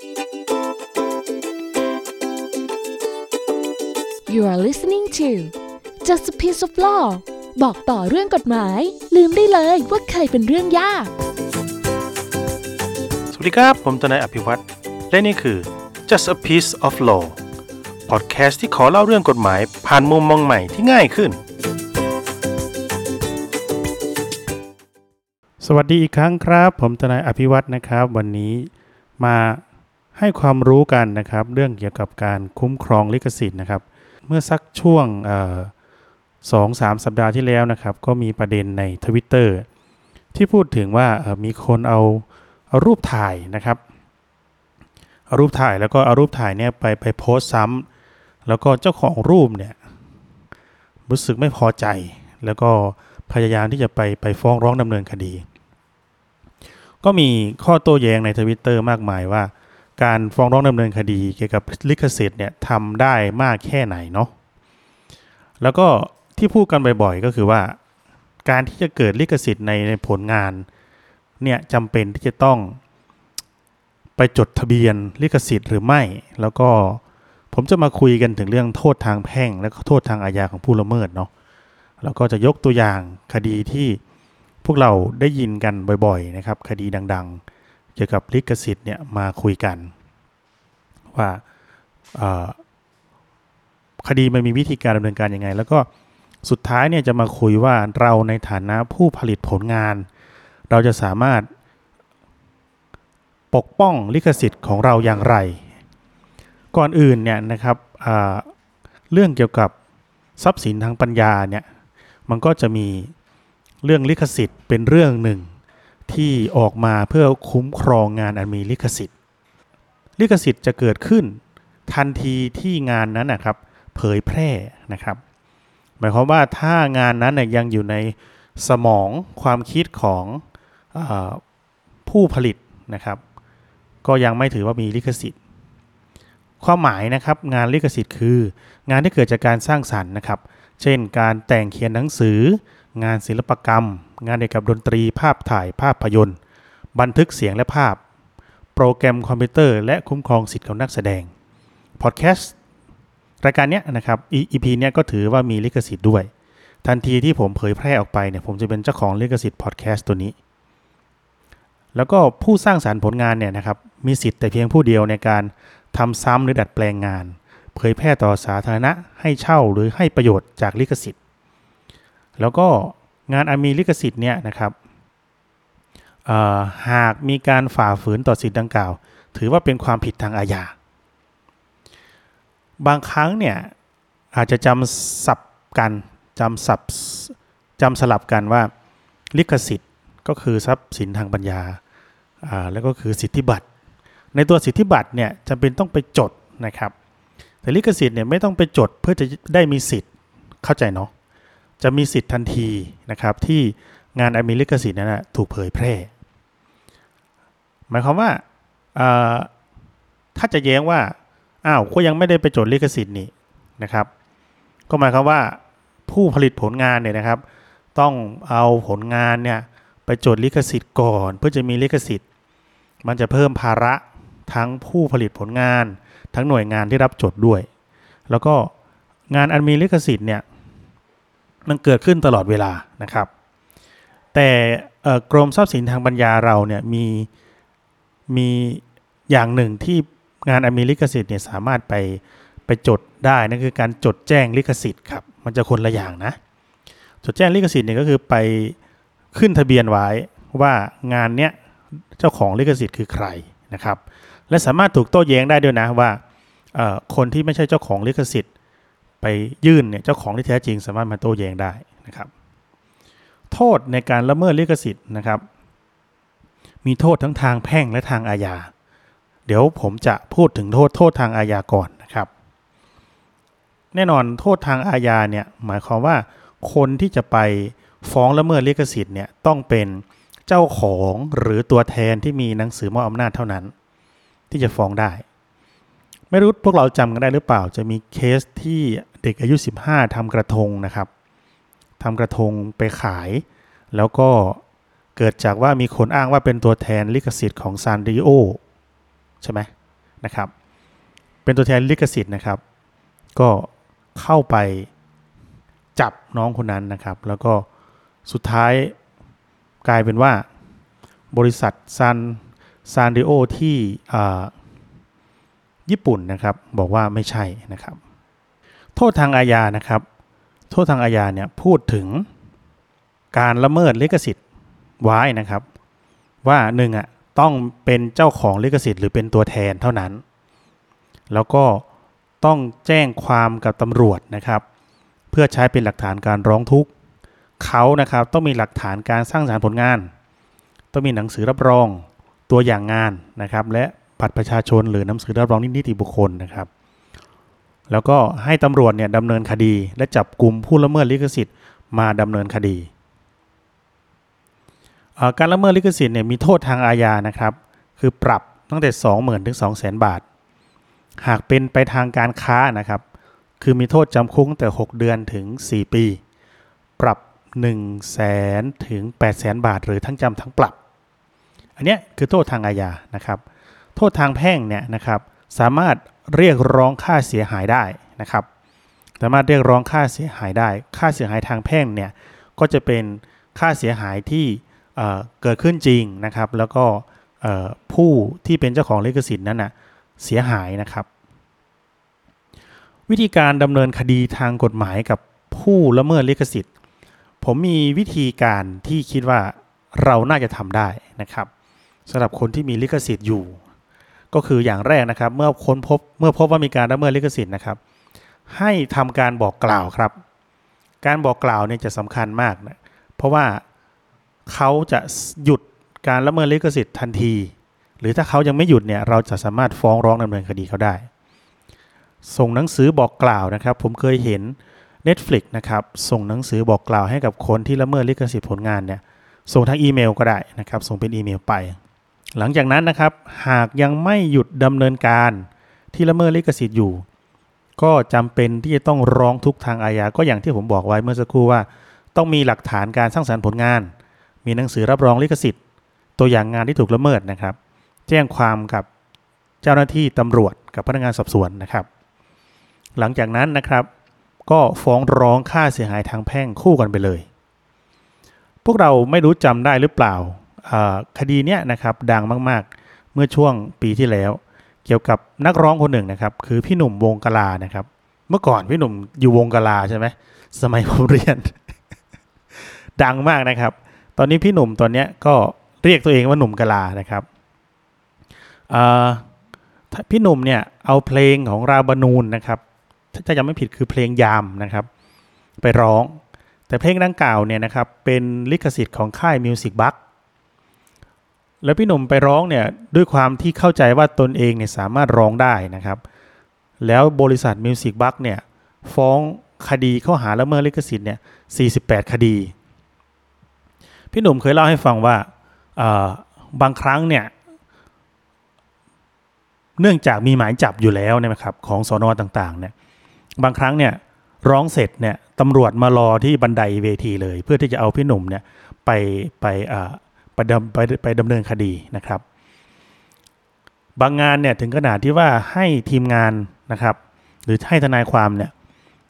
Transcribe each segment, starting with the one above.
You are listening to Just a Piece of Law บอกต่อเรื่องกฎหมาย ลืมได้เลยว่าเคยเป็นเรื่องยาก สวัสดีครับ ผมทนายอภิวัตรและนี่คือ Just a Piece of Law พอดแคสต์ที่ขอเล่าเรื่องกฎหมายผ่านมุมมองใหม่ที่ง่ายขึ้น สวัสดีอีกครั้งครับ ผมทนายอภิวัตรนะครับ วันนี้มา ให้ความรู้กันนะครับ เรื่องเกี่ยวกับการคุ้มครองลิขสิทธิ์นะครับ เมื่อสักช่วงสองสามสัปดาห์ที่แล้วนะครับ ก็มีประเด็นในทวิตเตอร์ที่พูดถึงว่ามีคนเอาเอารูปถ่ายนะครับเอารูปถ่ายแล้วก็เอารูปถ่ายเนี่ยไปไปโพสต์ซ้ำแล้วก็เจ้าของรูปเนี่ยรู้สึกไม่พอใจ แล้วก็พยายามที่จะไปไปฟ้องร้องดำเนินคดี ก็มีข้อโต้แย้งในทวิตเตอร์มากมายว่า การฟ้องร้องดำเนินคดีเกี่ยวกับลิขสิทธิ์เนี่ยทำได้มากแค่ไหนเนาะแล้วก็ที่พูดกันบ่อยๆ ก็คือว่า การที่จะเกิดลิขสิทธิ์ในผลงานเนี่ยจำเป็นที่จะต้องไปจดทะเบียนลิขสิทธิ์หรือไม่ แล้วก็ผมจะมาคุยกันถึงเรื่องโทษทางแพ่ง และโทษทางอาญาของผู้ละเมิดเนาะแล้วก็จะยกตัวอย่างคดีที่พวกเราได้ยินกันบ่อยๆนะครับ คดีดัง ๆ เกี่ยวกับลิขสิทธิ์เนี่ยมาคุยกัน ว่าคดีมันมีวิธีการดำเนินการยังไง แล้วก็สุดท้ายเนี่ยจะมาคุยว่าเราในฐานะผู้ผลิตผลงาน เราจะสามารถปกป้องลิขสิทธิ์ของเราอย่างไร ก่อนอื่นเนี่ยนะครับเรื่องเกี่ยวกับทรัพย์สินทางปัญญาเนี่ยมันก็จะมีเรื่องลิขสิทธิ์เป็นเรื่องหนึ่ง ที่ออกมาเพื่อคุ้มครองงานอันมีลิขสิทธิ์ ลิขสิทธิ์จะเกิดขึ้น ทันทีที่งานนั้นนะครับ เผยแพร่นะครับ หมายความว่าถ้างานนั้นยังอยู่ในสมองความคิดของอผู้ผลิตนะครับ ก็ยังไม่ถือว่ามีลิขสิทธิ์ ความหมายนะครับงานลิขสิทธิ์คือ งานที่เกิดจากการสร้างสรรค์นะครับ เช่น การแต่งเขียนหนังสือ งานศิลปกรรม งานเกี่ยวกับดนตรีภาพถ่ายภาพยนตร์ บันทึกเสียงและภาพ โปรแกรมคอมพิวเตอร์ และคุ้มครองสิทธิ์ของนักแสดงพอดแคสต์รายการเนี้ยนะครับ EP เนี้ยก็ถือว่ามีลิขสิทธิ์ด้วย ทันทีที่ผมเผยแพร่ออกไปเนี่ยผมจะเป็นเจ้าของลิขสิทธิ์พอดแคสต์ตัวนี้ แล้วก็ผู้สร้างสารรค์ผลงานเนี่ยนะครับมีสิทธิ์แต่เพียงผู้เดียวในการทำซ้ำหรือดัดแปลงงาน เผยแพร่ต่อสาธารณะให้เช่าหรือให้ประโยชน์จากลิขสิทธิ์ แล้วก็ งานอันมีลิขสิทธิ์เนี่ยนะครับหากมีการฝ่าฝืนต่อสิทธิ์ดังกล่าว ถือว่าเป็นความผิดทางอาญา บางครั้งเนี่ยอาจจะจำสับกันจำสับจำสลับกันว่าลิขสิทธิ์ก็คือทรัพย์สินทางปัญญาอ่าแล้วก็คือสิทธิบัตร ในตัวสิทธิบัตรเนี่ยจำเป็นต้องไปจดนะครับ แต่ลิขสิทธิ์เนี่ยไม่ต้องไปจดเพื่อจะได้มีสิทธิ์เข้าใจเนาะ จะมีสิทธิ์ทันทีนะครับที่งานอันมีลิขสิทธิ์นั้นนะถูกเผยแพร่ หมายความว่าอ่าถ้าจะแย้งว่าอ้าวก็ยังไม่ได้ไปจดลิขสิทธิ์นี่นะครับ ก็หมายความว่าผู้ผลิตผลงานเนี่ยนะครับ ต้องเอาผลงานเนี่ยไปจดลิขสิทธิ์ก่อน เพื่อจะมีลิขสิทธิ์ มันจะเพิ่มภาระทั้งผู้ผลิตผลงาน ทั้งหน่วยงานที่รับจดด้วย แล้วก็งานอันมีลิขสิทธิ์เนี่ย มันเกิดขึ้นตลอดเวลานะครับ แต่กรมทรัพย์สินทางปัญญาเราเนี่ยมีมีอย่างหนึ่งที่งานอมีลิขสิทธิ์เนี่ยสามารถไปไปจดได้นั่นคือการจดแจ้งลิขสิทธิ์ครับมันจะคนละอย่างนะ จดแจ้งลิขสิทธิ์เนี่ยก็คือไปขึ้นทะเบียนไว้ว่างานเนี้ยเจ้าของลิขสิทธิ์คือใครนะครับ และสามารถถูกโต้แย้งได้ด้วยนะว่าคนที่ไม่ใช่เจ้าของลิขสิทธิ์ ไปยื่นเนี่ยเจ้าของที่แท้จริงสามารถมาโต้แย้งได้นะครับ โทษในการละเมิดลิขสิทธิ์นะครับ มีโทษทั้งทางแพ่งและทางอาญา เดี๋ยวผมจะพูดถึงโทษโทษทางอาญาก่อนนะครับ แน่นอนโทษทางอาญาเนี่ยหมายความว่าคนที่จะไปฟ้องละเมิดลิขสิทธิ์เนี่ยต้องเป็นเจ้าของหรือตัวแทนที่มีหนังสือมอบอำนาจเท่านั้น ที่จะฟ้องได้ ไม่รู้พวกเราจำกันได้หรือเปล่าจะมีเคสที่ เด็กอายุ 15ทำกระทงนะครับทำกระทงไปขาย แล้วก็เกิดจากว่ามีคนอ้างว่าเป็นตัวแทนลิขสิทธิ์ของซานริโอใช่ไหมนะครับ เป็นตัวแทนลิขสิทธิ์นะครับ ก็เข้าไปจับน้องคนนั้นนะครับ แล้วก็สุดท้ายกลายเป็นว่าบริษัทซันซานดิโอที่ญี่ปุ่นนะครับ บอกว่าไม่ใช่นะครับ โทษทางอาญานะครับ โทษทางอาญาเนี่ยพูดถึงการละเมิดลิขสิทธิ์ไว้นะครับ ว่าหนึ่งอะต้องเป็นเจ้าของลิขสิทธิ์หรือเป็นตัวแทนเท่านั้น แล้วก็ต้องแจ้งความกับตำรวจนะครับ เพื่อใช้เป็นหลักฐานการร้องทุกข์เขานะครับต้องมีหลักฐานการสร้างสารรค์ผลงาน ต้องมีหนังสือรับรองตัวอย่างงานนะครับ และบัตรประชาชนหรือหนังสือรับรองนิติบุคคลนะครับ แล้วก็ให้ตำรวจเนี่ยดำเนินคดี และจับกลุ่มผู้ละเมิดลิขสิทธิ์มาดำเนินคดีการละเมิดลิขสิทธิ์เนี่ยมีโทษทางอาญานะครับ คือปรับตั้งแต่ 20,000ถึง200,000 บาท หากเป็นไปทางการค้านะครับ คือมีโทษจำคุกแต่ 6 เดือนถึง 4 ปี ปรับ 1 0 0 0 0แสนถึง8 0 0 0 0 บาท หรือทั้งจำทั้งปรับ อันนี้คือโทษทางอาญานะครับ โทษทางแพ่งเนี่ยนะครับสามารถ เรียกร้องค่าเสียหายได้นะครับ สามารถเรียกร้องค่าเสียหายได้ ค่าเสียหายทางแพ่งเนี่ยก็จะเป็นค่าเสียหายที่เกิดขึ้นจริงนะครับ แล้วก็ผู้ที่เป็นเจ้าของลิขสิทธิ์นั้นนะเสียหายนะครับ วิธีการดำเนินคดีทางกฎหมายกับผู้ละเมิดลิขสิทธิ์ ผมมีวิธีการที่คิดว่าเราน่าจะทำได้นะครับสำหรับคนที่มีลิขสิทธิ์อยู่ ก็คืออย่างแรกนะครับ เมื่อค้นพบเมื่อพบว่ามีการละเมิดลิขสิทธิ์นะครับ ให้ทำการบอกกล่าวครับ การบอกกล่าวเนี่ยจะสำคัญมากนะเพราะว่าเขาจะหยุดการละเมิดลิขสิทธิ์ทันที หรือถ้าเขายังไม่หยุดเนี่ยเราจะสามารถฟ้องร้องดำเนินคดีเขาได้ ส่งหนังสือบอกกล่าวนะครับ ผมเคยเห็น Netflix นะครับส่งหนังสือบอกกล่าวให้กับคนที่ละเมิดลิขสิทธิ์ผลงานเนี่ยส่งทางอีเมลก็ได้นะครับ ส่งเป็นอีเมลไป หลังจากนั้นนะครับหากยังไม่หยุดดำเนินการที่ละเมิดลิขสิทธิ์อยู่ ก็จำเป็นที่จะต้องร้องทุกทางอาญาก็อย่างที่ผมบอกไว้เมื่อสักครู่ว่า ต้องมีหลักฐานการสร้างสรรค์ผลงาน มีหนังสือรับรองลิขสิทธิ์ ตัวอย่างงานที่ถูกละเมิดนะครับ แจ้งความกับเจ้าหน้าที่ตำรวจกับพนักงานสอบสวนนะครับ หลังจากนั้นนะครับ ก็ฟ้องร้องค่าเสียหายทางแพ่งคู่กันไปเลย พวกเราไม่รู้จำได้หรือเปล่า คดีนี้นะครับดังมากๆเมื่อช่วงปีที่แล้ว เกี่ยวกับนักร้องคนหนึ่งนะครับ คือพี่หนุ่มวงกลานะครับ เมื่อก่อนพี่หนุ่มอยู่วงกลาใช่ไหมสมัยผมเรียน ดังมากนะครับ ตอนนี้พี่หนุ่มตอนนี้ก็เรียกตัวเองว่าหนุ่มกะลานะครับพี่หนุ่มเนี่ยเอาเพลงของราบานูนนะครับถ้าจำไม่ผิดคือเพลงยามนะครับ ไปร้อง แต่เพลงดังกล่าวเนี่ยนะครับเป็นลิขสิทธิ์ของค่ายมิวสิกบัค แล้วพี่หนุ่มไปร้องเนี่ยด้วยความที่เข้าใจว่าตนเองเนี่ยสามารถร้องได้นะครับ แล้วบริษัท Music Bugs เนี่ยฟ้องคดีข้อหาละเมิดลิขสิทธิ์เนี่ย48 คดี พี่หนุ่มเคยเล่าให้ฟังว่าบางครั้งเนี่ยเนื่องจากมีหมายจับอยู่แล้วนะครับของสอนอต่างๆเนี่ยบางครั้งเนี่ยร้องเสร็จเนี่ยตำรวจมารอที่บันไดเวทีเลย เพื่อที่จะเอาพี่หนุ่มเนี่ยไปไป ไปดำไปไปดำเนินคดีนะครับ บางงานเนี่ยถึงขนาดที่ว่าให้ทีมงานนะครับ หรือให้ทนายความเนี่ย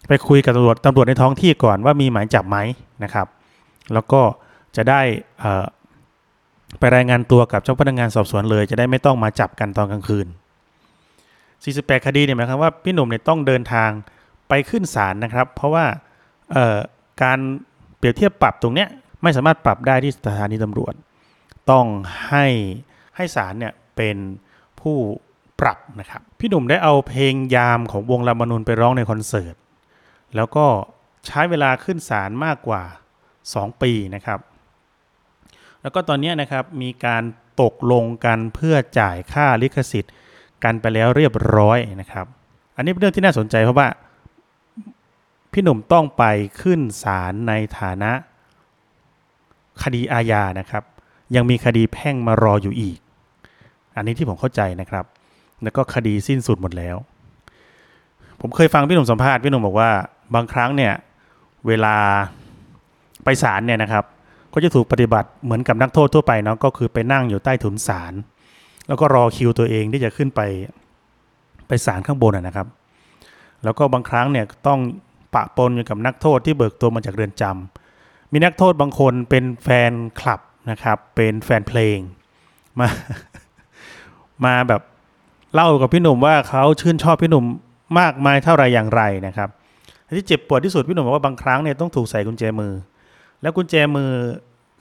ไปคุยกับตำรวจตำรวจในท้องที่ก่อนว่ามีหมายจับไหมนะครับ แล้วก็จะได้ไปรายงานตัวกับเจ้าพนักงานสอบสวนเลย จะได้ไม่ต้องมาจับกันตอนกลางคืน 48 คดีเนี่ยหมายความว่าพี่หนุ่มเนี่ยต้องเดินทางไปขึ้นศาลนะครับ เพราะว่าการเปรียบเทียบปรับตรงเนี้ยไม่สามารถปรับได้ที่สถานีตำรวจ ต้องให้ให้ศาลเนี่ยเป็นผู้ปรับนะครับพี่หนุ่มได้เอาเพลงยามของวงลามานุนไปร้องในคอนเสิร์ต แล้วก็ใช้เวลาขึ้นศาลมากกว่า 2 ปีนะครับ แล้วก็ตอนนี้นะครับมีการตกลงกันเพื่อจ่ายค่าลิขสิทธิ์กันไปแล้วเรียบร้อยนะครับ อันนี้เป็นเรื่องที่น่าสนใจเพราะว่าพี่หนุ่มต้องไปขึ้นศาลในฐานะคดีอาญานะครับ ยังมีคดีแพ่งมารออยู่อีก อันนี้ที่ผมเข้าใจนะครับ แล้วก็คดีสิ้นสุดหมดแล้ว ผมเคยฟังพี่หนุ่มสัมภาษณ์พี่หนุ่มบอกว่า บางครั้งเนี่ยเวลาไปศาลเนี่ยนะครับ ก็จะถูกปฏิบัติเหมือนกับนักโทษทั่วไปเนาะก็คือไปนั่งอยู่ใต้ถุนศาลแล้วก็รอคิวตัวเองที่จะขึ้นไปไปศาลข้างบนนะครับ แล้วก็บางครั้งเนี่ยต้องปะปนอยู่กับนักโทษที่เบิกตัวมาจากเรือนจำมีนักโทษบางคนเป็นแฟนคลับ นะครับ เป็นแฟนเพลง มา มาแบบเล่ากับพี่หนุ่มว่าเขาชื่นชอบพี่หนุ่มมากมายเท่าไรอย่างไรนะครับที่เจ็บปวดที่สุดพี่หนุ่มบอกว่าบางครั้งเนี่ยต้องถูกใส่กุญแจมือ แล้วกุญแจมือ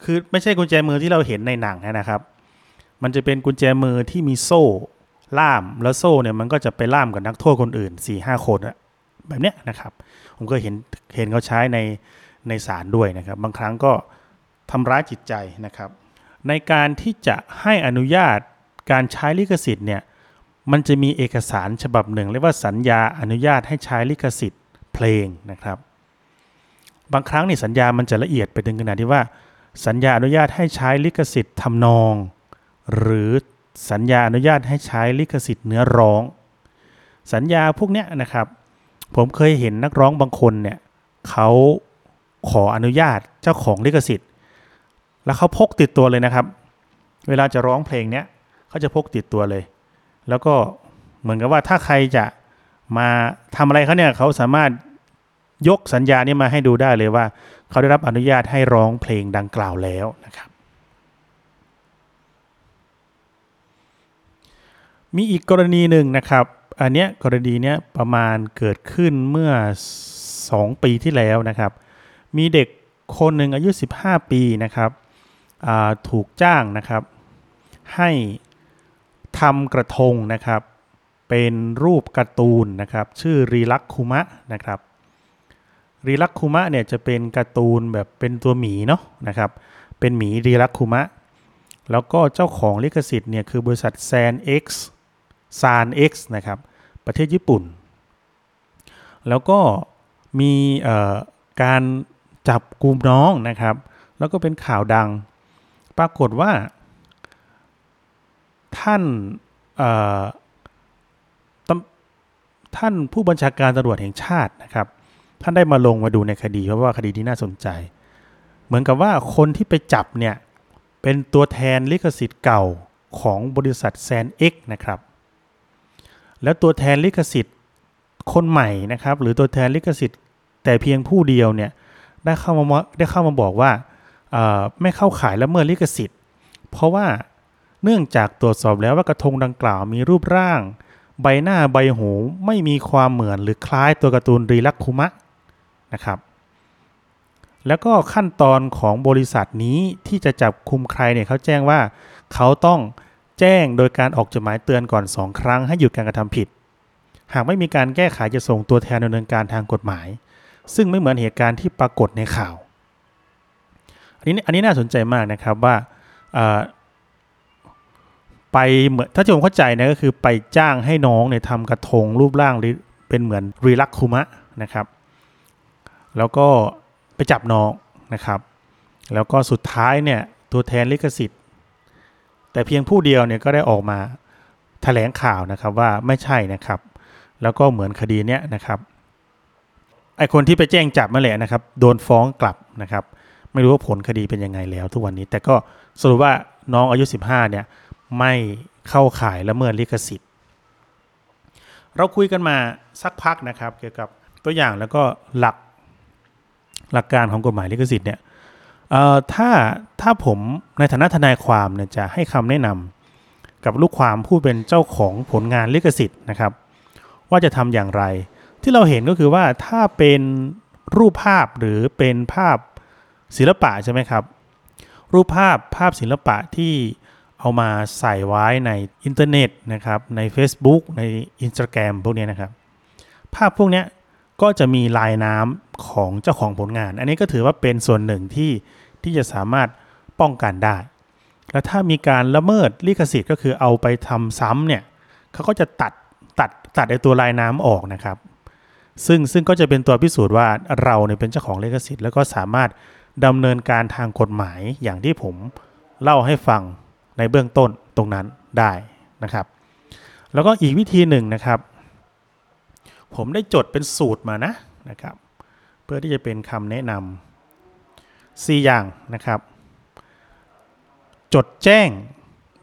คือไม่ใช่กุญแจมือที่เราเห็นในหนังนะครับ มันจะเป็นกุญแจมือที่มีโซ่ล่ามแล้วโซ่เนี่ยมันก็จะไปล่ามกับนักโทษคนอื่น4ี่ห้าคนอะแบบเนี้ยนะครับ ผมก็เห็นเห็นเขาใช้ในในศาลด้วยนะครับ บางครั้งก็ ทำร้ายจิตใจนะครับ ในการที่จะให้อนุญาตการใช้ลิขสิทธิ์เนี่ยมันจะมีเอกสารฉบับหนึ่งเรียกว่าสัญญาอนุญาตให้ใช้ลิขสิทธิ์เพลงนะครับ บางครั้งนี่สัญญามันจะละเอียดไปถึงขนาดที่ว่า สัญญาอนุญาตให้ใช้ลิขสิทธิ์ทำนอง หรือสัญญาอนุญาตให้ใช้ลิขสิทธิ์เนื้อร้อง สัญญาพวกเนี้ยนะครับ ผมเคยเห็นนักร้องบางคนเนี่ยเขาขออนุญาตเจ้าของลิขสิทธิ์ แล้วเขาพกติดตัวเลยนะครับ เวลาจะร้องเพลงเนี้ยเขาจะพกติดตัวเลย แล้วก็เหมือนกับว่าถ้าใครจะมาทำอะไรเขาเนี่ยเขาสามารถยกสัญญานี้มาให้ดูได้เลยว่า เขาได้รับอนุญาตให้ร้องเพลงดังกล่าวแล้วนะครับ มีอีกกรณีหนึ่งนะครับ อันเนี้ยกรณีเนี้ยประมาณเกิดขึ้นเมื่อ 2 ปีที่แล้วนะครับ มีเด็กคนหนึ่งอายุ 15 ปีนะครับ ถูกจ้างนะครับ ให้ทำกระทงนะครับ เป็นรูปการ์ตูนนะครับ ชื่อรีลักคุมะนะครับรีลักคุมะเนี่ยจะเป็นการ์ตูนแบบเป็นตัวหมีเนาะนะครับเป็นหมีรีลักคุมะแล้วก็เจ้าของลิขสิทธิ์เนี่ยคือบริษัท San X San X นเอ็กซ์นะครับประเทศญี่ปุ่น แล้วก็มีการจับกลุ่มน้องนะครับ แล้วก็เป็นข่าวดัง ปรากฏว่า ท่านท่านผู้บัญชาการตำรวจแห่งชาตินะครับ ท่านได้มาลงมาดูในคดีเพราะว่าคดีนี้น่าสนใจ เหมือนกับว่าคนที่ไปจับเนี่ย เป็นตัวแทนลิขสิทธิ์เก่าของบริษัทแซนเอ็กนะครับ แล้วตัวแทนลิขสิทธิ์คนใหม่นะครับ หรือตัวแทนลิขสิทธิ์แต่เพียงผู้เดียวเนี่ยได้เข้ามาได้เข้ามาบอกว่า ไม่เข้าขายละเมิดลิขสิทธิ์ เพราะว่าเนื่องจากตรวจสอบแล้วว่ากระทงดังกล่าวมีรูปร่าง ใบหน้าใบหูไม่มีความเหมือนหรือคล้ายตัวการ์ตูนรีลักคุมะนะครับ แล้วก็ขั้นตอนของบริษัทนี้ที่จะจับคุมใครเนี่ยเขาแจ้งว่าเขาต้องแจ้งโดยการออกจดหมายเตือนก่อน 2 ครั้งให้หยุดการกระทำผิด หากไม่มีการแก้ไขจะส่งตัวแทนดำเนินการทางกฎหมาย ซึ่งไม่เหมือนเหตุการณ์ที่ปรากฏในข่าว อันนี้อันนี้น่าสนใจมากนะครับว่าไปเหมือนถ้าที่ผมเข้าใจนะก็คือไปจ้างให้น้องเนี่ยทำกระทงรูปร่างเป็นเหมือนรีลักคุมะนะครับ แล้วก็ไปจับน้องนะครับ แล้วก็สุดท้ายเนี่ยตัวแทนลิขสิทธิ์ แต่เพียงผู้เดียวเนี่ยก็ได้ออกมาแถลงข่าวนะครับว่าไม่ใช่นะครับ แล้วก็เหมือนคดีเนี้ยนะครับไอคนที่ไปแจ้งจับมาแหละนะครับ โดนฟ้องกลับนะครับ ไม่รู้ว่าผลคดีเป็นยังไงแล้วทุกวันนี้ แต่ก็สรุปว่าน้องอายุ 15 เนี่ย ไม่เข้าข่ายละเมิดลิขสิทธิ์ เราคุยกันมาสักพักนะครับ เกี่ยวกับตัวอย่างแล้วก็หลักหลักการของกฎหมายลิขสิทธิ์เนี่ยถ้าถ้าผมในฐานะทนายความเนี่ยจะให้คำแนะนำกับลูกความผู้เป็นเจ้าของผลงานลิขสิทธิ์นะครับ ว่าจะทำอย่างไร ที่เราเห็นก็คือว่าถ้าเป็นรูปภาพหรือเป็นภาพ ศิลปะใช่ไหมครับ รูปภาพภาพศิลปะที่เอามาใส่ไว้ในอินเทอร์เน็ตนะครับใน Facebook ใน Instagram พวกนี้นะครับ ภาพพวกนี้ก็จะมีลายน้ำของเจ้าของผลงาน อันนี้ก็ถือว่าเป็นส่วนหนึ่งที่ที่จะสามารถป้องกันได้ แล้วถ้ามีการละเมิดลิขสิทธิ์ก็คือเอาไปทำซ้ำเนี่ยเขาก็จะตัดตัดตัดไอตัวลายน้ำออกนะครับ ซึ่งซึ่งก็จะเป็นตัวพิสูจน์ว่าเราเนี่ยเป็นเจ้าของลิขสิทธิ์แล้วก็สามารถ ดำเนินการทางกฎหมายอย่างที่ผมเล่าให้ฟังในเบื้องต้นตรงนั้นได้นะครับ แล้วก็อีกวิธีหนึ่งนะครับ ผมได้จดเป็นสูตรมานะนะครับ เพื่อที่จะเป็นคำแนะนำสี่อย่างนะครับ จดแจ้ง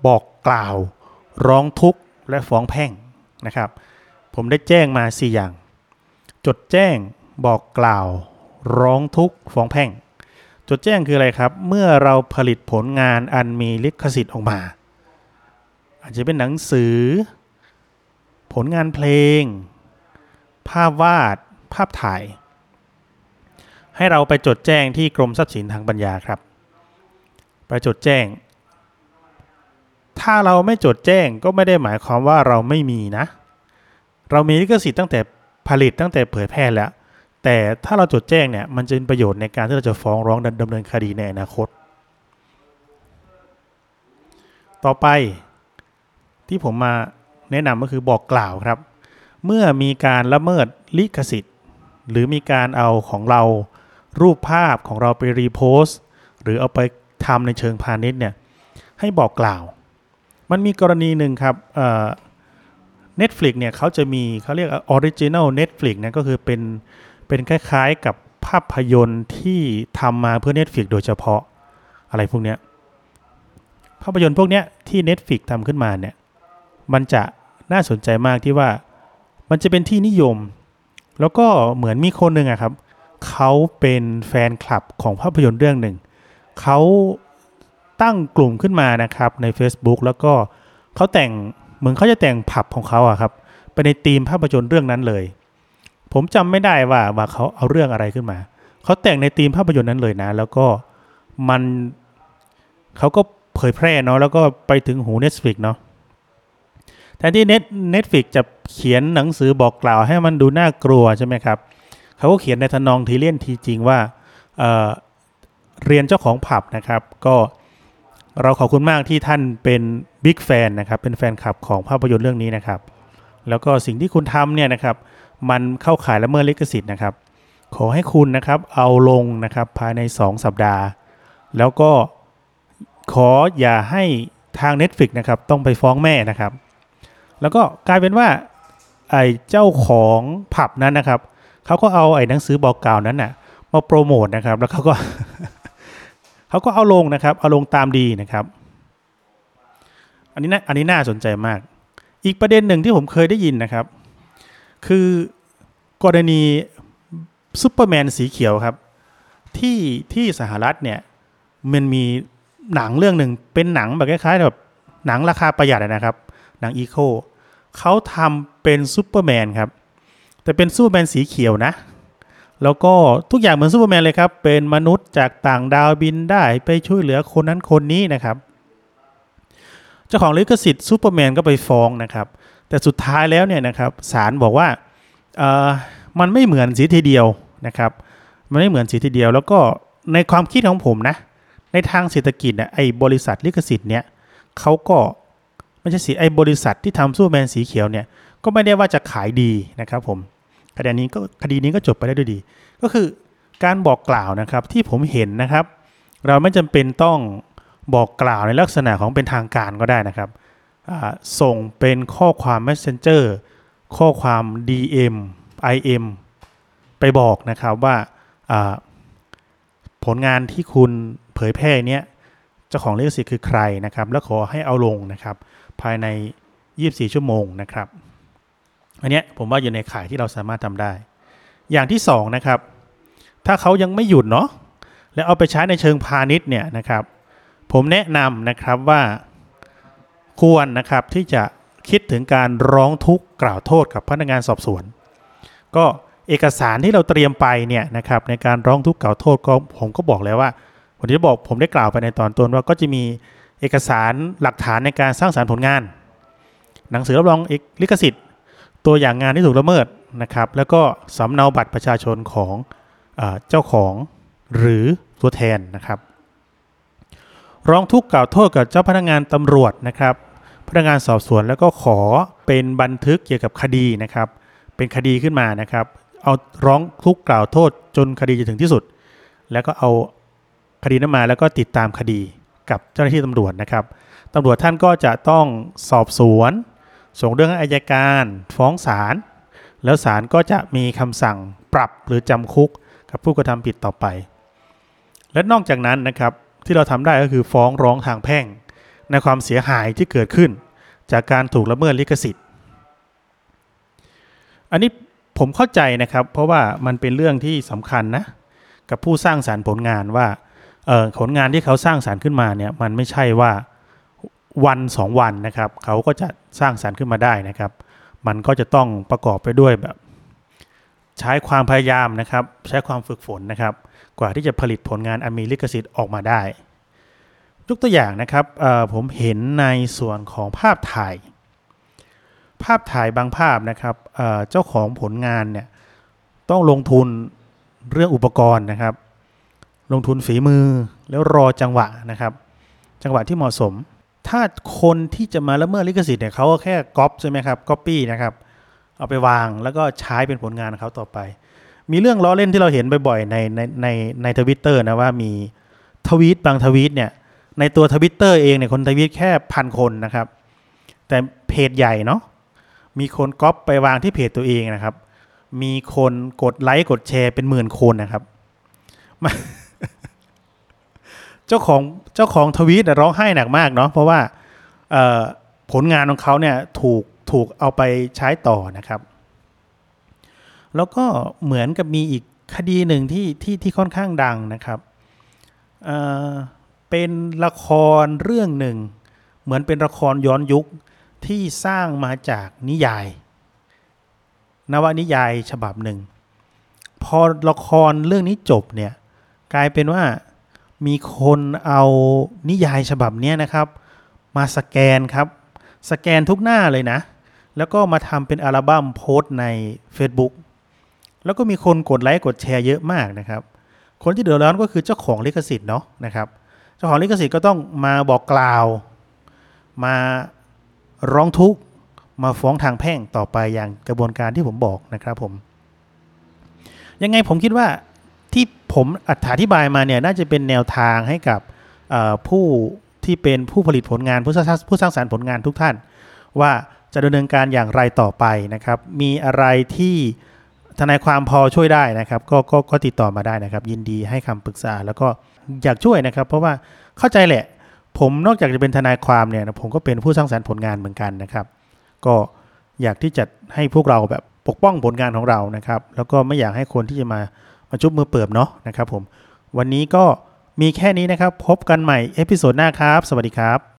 บอกกล่าว ร้องทุกข์และฟ้องแพ่งนะครับ ผมได้แจ้งมา 4 อย่าง จดแจ้งบอกกล่าว ร้องทุกข์ฟ้องแพ่ง จดแจ้งคืออะไรครับ เมื่อเราผลิตผลงานอันมีลิขสิทธิ์ออกมา อาจจะเป็นหนังสือ ผลงานเพลง ภาพวาด ภาพถ่าย ให้เราไปจดแจ้งที่กรมทรัพย์สินทางปัญญาครับ ไปจดแจ้ง ถ้าเราไม่จดแจ้งก็ไม่ได้หมายความว่าเราไม่มีนะ เรามีลิขสิทธิ์ตั้งแต่ผลิตตั้งแต่เผยแพร่แล้ว แต่ถ้าเราจดแจ้งเนี่ยมันจะเป็นประโยชน์ในการที่เราจะฟ้องร้องดำเนินคดีในอนาคต ต่อไปที่ผมมาแนะนำก็คือบอกกล่าวครับ เมื่อมีการละเมิดลิขสิทธิ์ หรือมีการเอาของเรารูปภาพของเราไปรีโพสต์หรือเอาไปทำในเชิงพาณิชย์เนี่ยให้บอกกล่าว มันมีกรณีหนึ่งครับเอ่อ Netflix เนี่ยเขาจะมีเขาเรียก Original Netflix นะก็คือเป็น เป็นคล้ายๆกับภาพยนตร์ที่ทำมาเพื่อ Netflix โดยเฉพาะอะไรพวกเนี้ยภาพยนตร์พวกเนี้ยที่ Netflix ทำขึ้นมาเนี่ยมันจะน่าสนใจมากที่ว่ามันจะเป็นที่นิยม แล้วก็เหมือนมีคนหนึ่งอะครับเขาเป็นแฟนคลับของภาพยนตร์เรื่องหนึ่งเขาตั้งกลุ่มขึ้นมานะครับใน Facebook แล้วก็เขาแต่งเหมือนเขาจะแต่งผับของเขาอะครับไปในธีมภาพยนตร์เรื่องนั้นเลย ผมจำไม่ได้ว่าว่าเขาเอาเรื่องอะไรขึ้นมา เขาแต่งในธีมภาพยนตร์นั้นเลยนะ แล้วก็มันเขาก็เผยแพร่เนาะแล้วก็ไปถึงหู Netflix เนาะแทนที่ Net Netflix จะเขียนหนังสือบอกกล่าวให้มันดูน่ากลัวใช่ไหมครับเขาก็เขียนในทนองทีเลียนทีจริงว่าเเรียนเจ้าของผับนะครับ ก็เราขอบคุณมากที่ท่านเป็นบิ๊กแฟนนะครับ เป็นแฟนคลับของภาพยนตร์เรื่องนี้นะครับ แล้วก็สิ่งที่คุณทำเนี่ยนะครับ มันเข้าข่ายละเมิดลิขสิทธิ์นะครับ ขอให้คุณนะครับเอาลงนะครับภายใน 2 สัปดาห์ แล้วก็ขออย่าให้ทาง Netflix นะครับต้องไปฟ้องแม่นะครับ แล้วก็กลายเป็นว่าไอ้เจ้าของผับนั้นนะครับเขาก็เอาไอ้หนังสือบอกกล่าวนั้นน่ะมาโปรโมทนะครับ แล้วเขาก็เขาก็เอาลงนะครับ เอาลงตามดีนะครับ อันนี้นะอันนี้น่าสนใจมาก อีกประเด็นหนึ่งที่ผมเคยได้ยินนะครับ คือกรณีซูเปอร์แมนสีเขียวครับ ที่ที่สหรัฐเนี่ยมันมีหนังเรื่องหนึ่งเป็นหนังแบบคล้ายๆแบบหนังราคาประหยัดนะครับ หนังฮีโร่เขาทำเป็นซูเปอร์แมนครับ แต่เป็นซูเปอร์แมนสีเขียวนะ แล้วก็ทุกอย่างเหมือนซูเปอร์แมนเลยครับ เป็นมนุษย์จากต่างดาวบินได้ไปช่วยเหลือคนนั้นคนนี้นะครับ เจ้าของลิขสิทธิ์ซูเปอร์แมนก็ไปฟ้องนะครับ แต่สุดท้ายแล้วเนี่ยนะครับศาลบอกว่าเออมันไม่เหมือนซะทีเดียวนะครับ มันไม่เหมือนซะทีเดียว แล้วก็ในความคิดของผมนะ ในทางเศรษฐกิจเนี่ยไอ้บริษัทลิขสิทธิ์เนี่ยเขาก็ไม่ใช่สีไอ้บริษัทที่ทำซูเปอร์แมนสีเขียวเนี่ยก็ไม่ได้ว่าจะขายดีนะครับผมคดีนี้ก็คดีนี้ก็จบไปได้ด้วยดี ก็คือการบอกกล่าวนะครับที่ผมเห็นนะครับ เราไม่จำเป็นต้องบอกกล่าวในลักษณะของเป็นทางการก็ได้นะครับ ส่งเป็นข้อความ Messenger ข้อความ DM IM ไปบอกนะครับว่าผลงานที่คุณเผยแพร่เนี้ยเจ้าของลิขสิทธิ์คือใครนะครับ แล้วขอให้เอาลงนะครับ ภายใน 24 ชั่วโมงนะครับ อันเนี้ยผมว่าอยู่ในข่ายที่เราสามารถทำได้ อย่างที่สองนะครับ ถ้าเขายังไม่หยุดเนาะแล้วเอาไปใช้ในเชิงพาณิชย์เนี่ยนะครับ ผมแนะนำนะครับว่า ควรนะครับที่จะคิดถึงการร้องทุกข์กล่าวโทษกับพนักงานสอบสวน ก็เอกสารที่เราเตรียมไปเนี่ยนะครับในการร้องทุกข์กล่าวโทษก็ผมก็บอกแล้วว่าผมจะบอกผมได้กล่าวไปในตอนต้นว่าก็จะมีเอกสารหลักฐานในการสร้างสารรค์ผลงาน หนังสือรับรองเอกลิขสิทธิ์ ตัวอย่างงานที่ถูกละเมิดนะครับแล้วก็สำเนาบัตรประชาชนของอเจ้าของหรือตัวแทนนะครับ ร้องทุกข์กล่าวโทษกับเจ้าพนักงานตำรวจนะครับ พนักงานสอบสวนแล้วก็ขอเป็นบันทึกเกี่ยวกับคดีนะครับ เป็นคดีขึ้นมานะครับ เอาร้องทุกข์กล่าวโทษจนคดีจะถึงที่สุด แล้วก็เอาคดีนั้นมาแล้วก็ติดตามคดีกับเจ้าหน้าที่ตำรวจนะครับตำรวจท่านก็จะต้องสอบสวน ส่งเรื่องให้อายการฟ้องศาลแล้วศาลก็จะมีคำสั่งปรับหรือจำคุกกับผู้กระทำผิดต่อไป และนอกจากนั้นนะครับที่เราทำได้ก็คือฟ้องร้องทางแพ่ง ในความเสียหายที่เกิดขึ้น จากการถูกละเมิดลิขสิทธิ์ อันนี้ผมเข้าใจนะครับ เพราะว่ามันเป็นเรื่องที่สำคัญนะ กับผู้สร้างสารรค์ผลงานว่าผลงานที่เขาสร้างสารรค์ขึ้นมาเนี่ยมันไม่ใช่ว่าวันสองวันนะครับ เขาก็จะสร้างสารรค์ขึ้นมาได้นะครับ มันก็จะต้องประกอบไปด้วยแบบ ใช้ความพยายามนะครับ ใช้ความฝึกฝนนะครับ กว่าที่จะผลิตผลงานอันมีลิขสิทธิ์ออกมาได้ ยกตัวอย่างนะครับผมเห็นในส่วนของภาพถ่าย ภาพถ่ายบางภาพนะครับเอ่อเจ้าของผลงานเนี่ยต้องลงทุนเรื่องอุปกรณ์นะครับ ลงทุนฝีมือแล้วรอจังหวะนะครับ จังหวะที่เหมาะสม ถ้าคนที่จะมาละเมิดลิขสิทธิ์เนี่ยเขาก็แค่ก๊อปใช่ไหมครับก๊อปปี้นะครับ เอาไปวางแล้วก็ใช้เป็นผลงานของเขาต่อไป มีเรื่องล้อเล่นที่เราเห็นบ่อยๆในในในในทวิตเตอร์นะว่ามีทวีตบางทวีตเนี่ย ในตัวทวิตเตอร์เองเนี่ยคนทวีตแค่พันคนนะครับ แต่เพจใหญ่เนาะมีคนก๊อปไปวางที่เพจตัวเองนะครับ มีคนกดไลค์กดแชร์เป็นหมื่นคนนะครับ เจ้าของเจ้าของทวีตร้องไห้หนักมากเนาะเพราะว่าผลงานของเขาเนี่ยถูกถูกเอาไปใช้ต่อนะครับ แล้วก็เหมือนกับมีอีกคดีหนึ่งที่ที่ที่ค่อนข้างดังนะครับ เป็นละครเรื่องหนึ่ง เหมือนเป็นละครย้อนยุคที่สร้างมาจากนิยาย นวนิยายฉบับหนึ่ง พอละครเรื่องนี้จบเนี่ยกลายเป็นว่ามีคนเอานิยายฉบับนี้นะครับ มาสแกนครับ สแกนทุกหน้าเลยนะ แล้วก็มาทำเป็นอัลบั้มโพสต์ใน Facebook แล้วก็มีคนกดไลค์กดแชร์เยอะมากนะครับ คนที่เดือดร้อนก็คือเจ้าของลิขสิทธิ์เนาะนะครับ เจ้าของลิขสิทธิ์ก็ต้องมาบอกกล่าว มาร้องทุกข์มาฟ้องทางแพ่งต่อไปอย่างกระบวนการที่ผมบอกนะครับผมยังไงผมคิดว่าที่ผมอธิบายมาเนี่ยน่าจะเป็นแนวทางให้กับผู้ที่เป็นผู้ผลิตผลงานผู้สร้างผู้สร้างสารรค์ผลงานทุกท่าน ว่าจะดำเนินการอย่างไรต่อไปนะครับ มีอะไรที่ทนายความพอช่วยได้นะครับ ก็ก็ก็ติดต่อมาได้นะครับ ยินดีให้คำปรึกษาแล้วก็ อยากช่วยนะครับ เพราะว่าเข้าใจแหละ ผมนอกจากจะเป็นทนายความเนี่ยผมก็เป็นผู้สร้างสรรค์ผลงานเหมือนกันนะครับ ก็อยากที่จะให้พวกเราแบบปกป้องผลงานของเรานะครับ แล้วก็ไม่อยากให้คนที่จะมามาชุบมือเปิบเนาะนะครับ ผม วันนี้ก็มีแค่นี้นะครับ พบกันใหม่ episode หน้าครับ สวัสดีครับ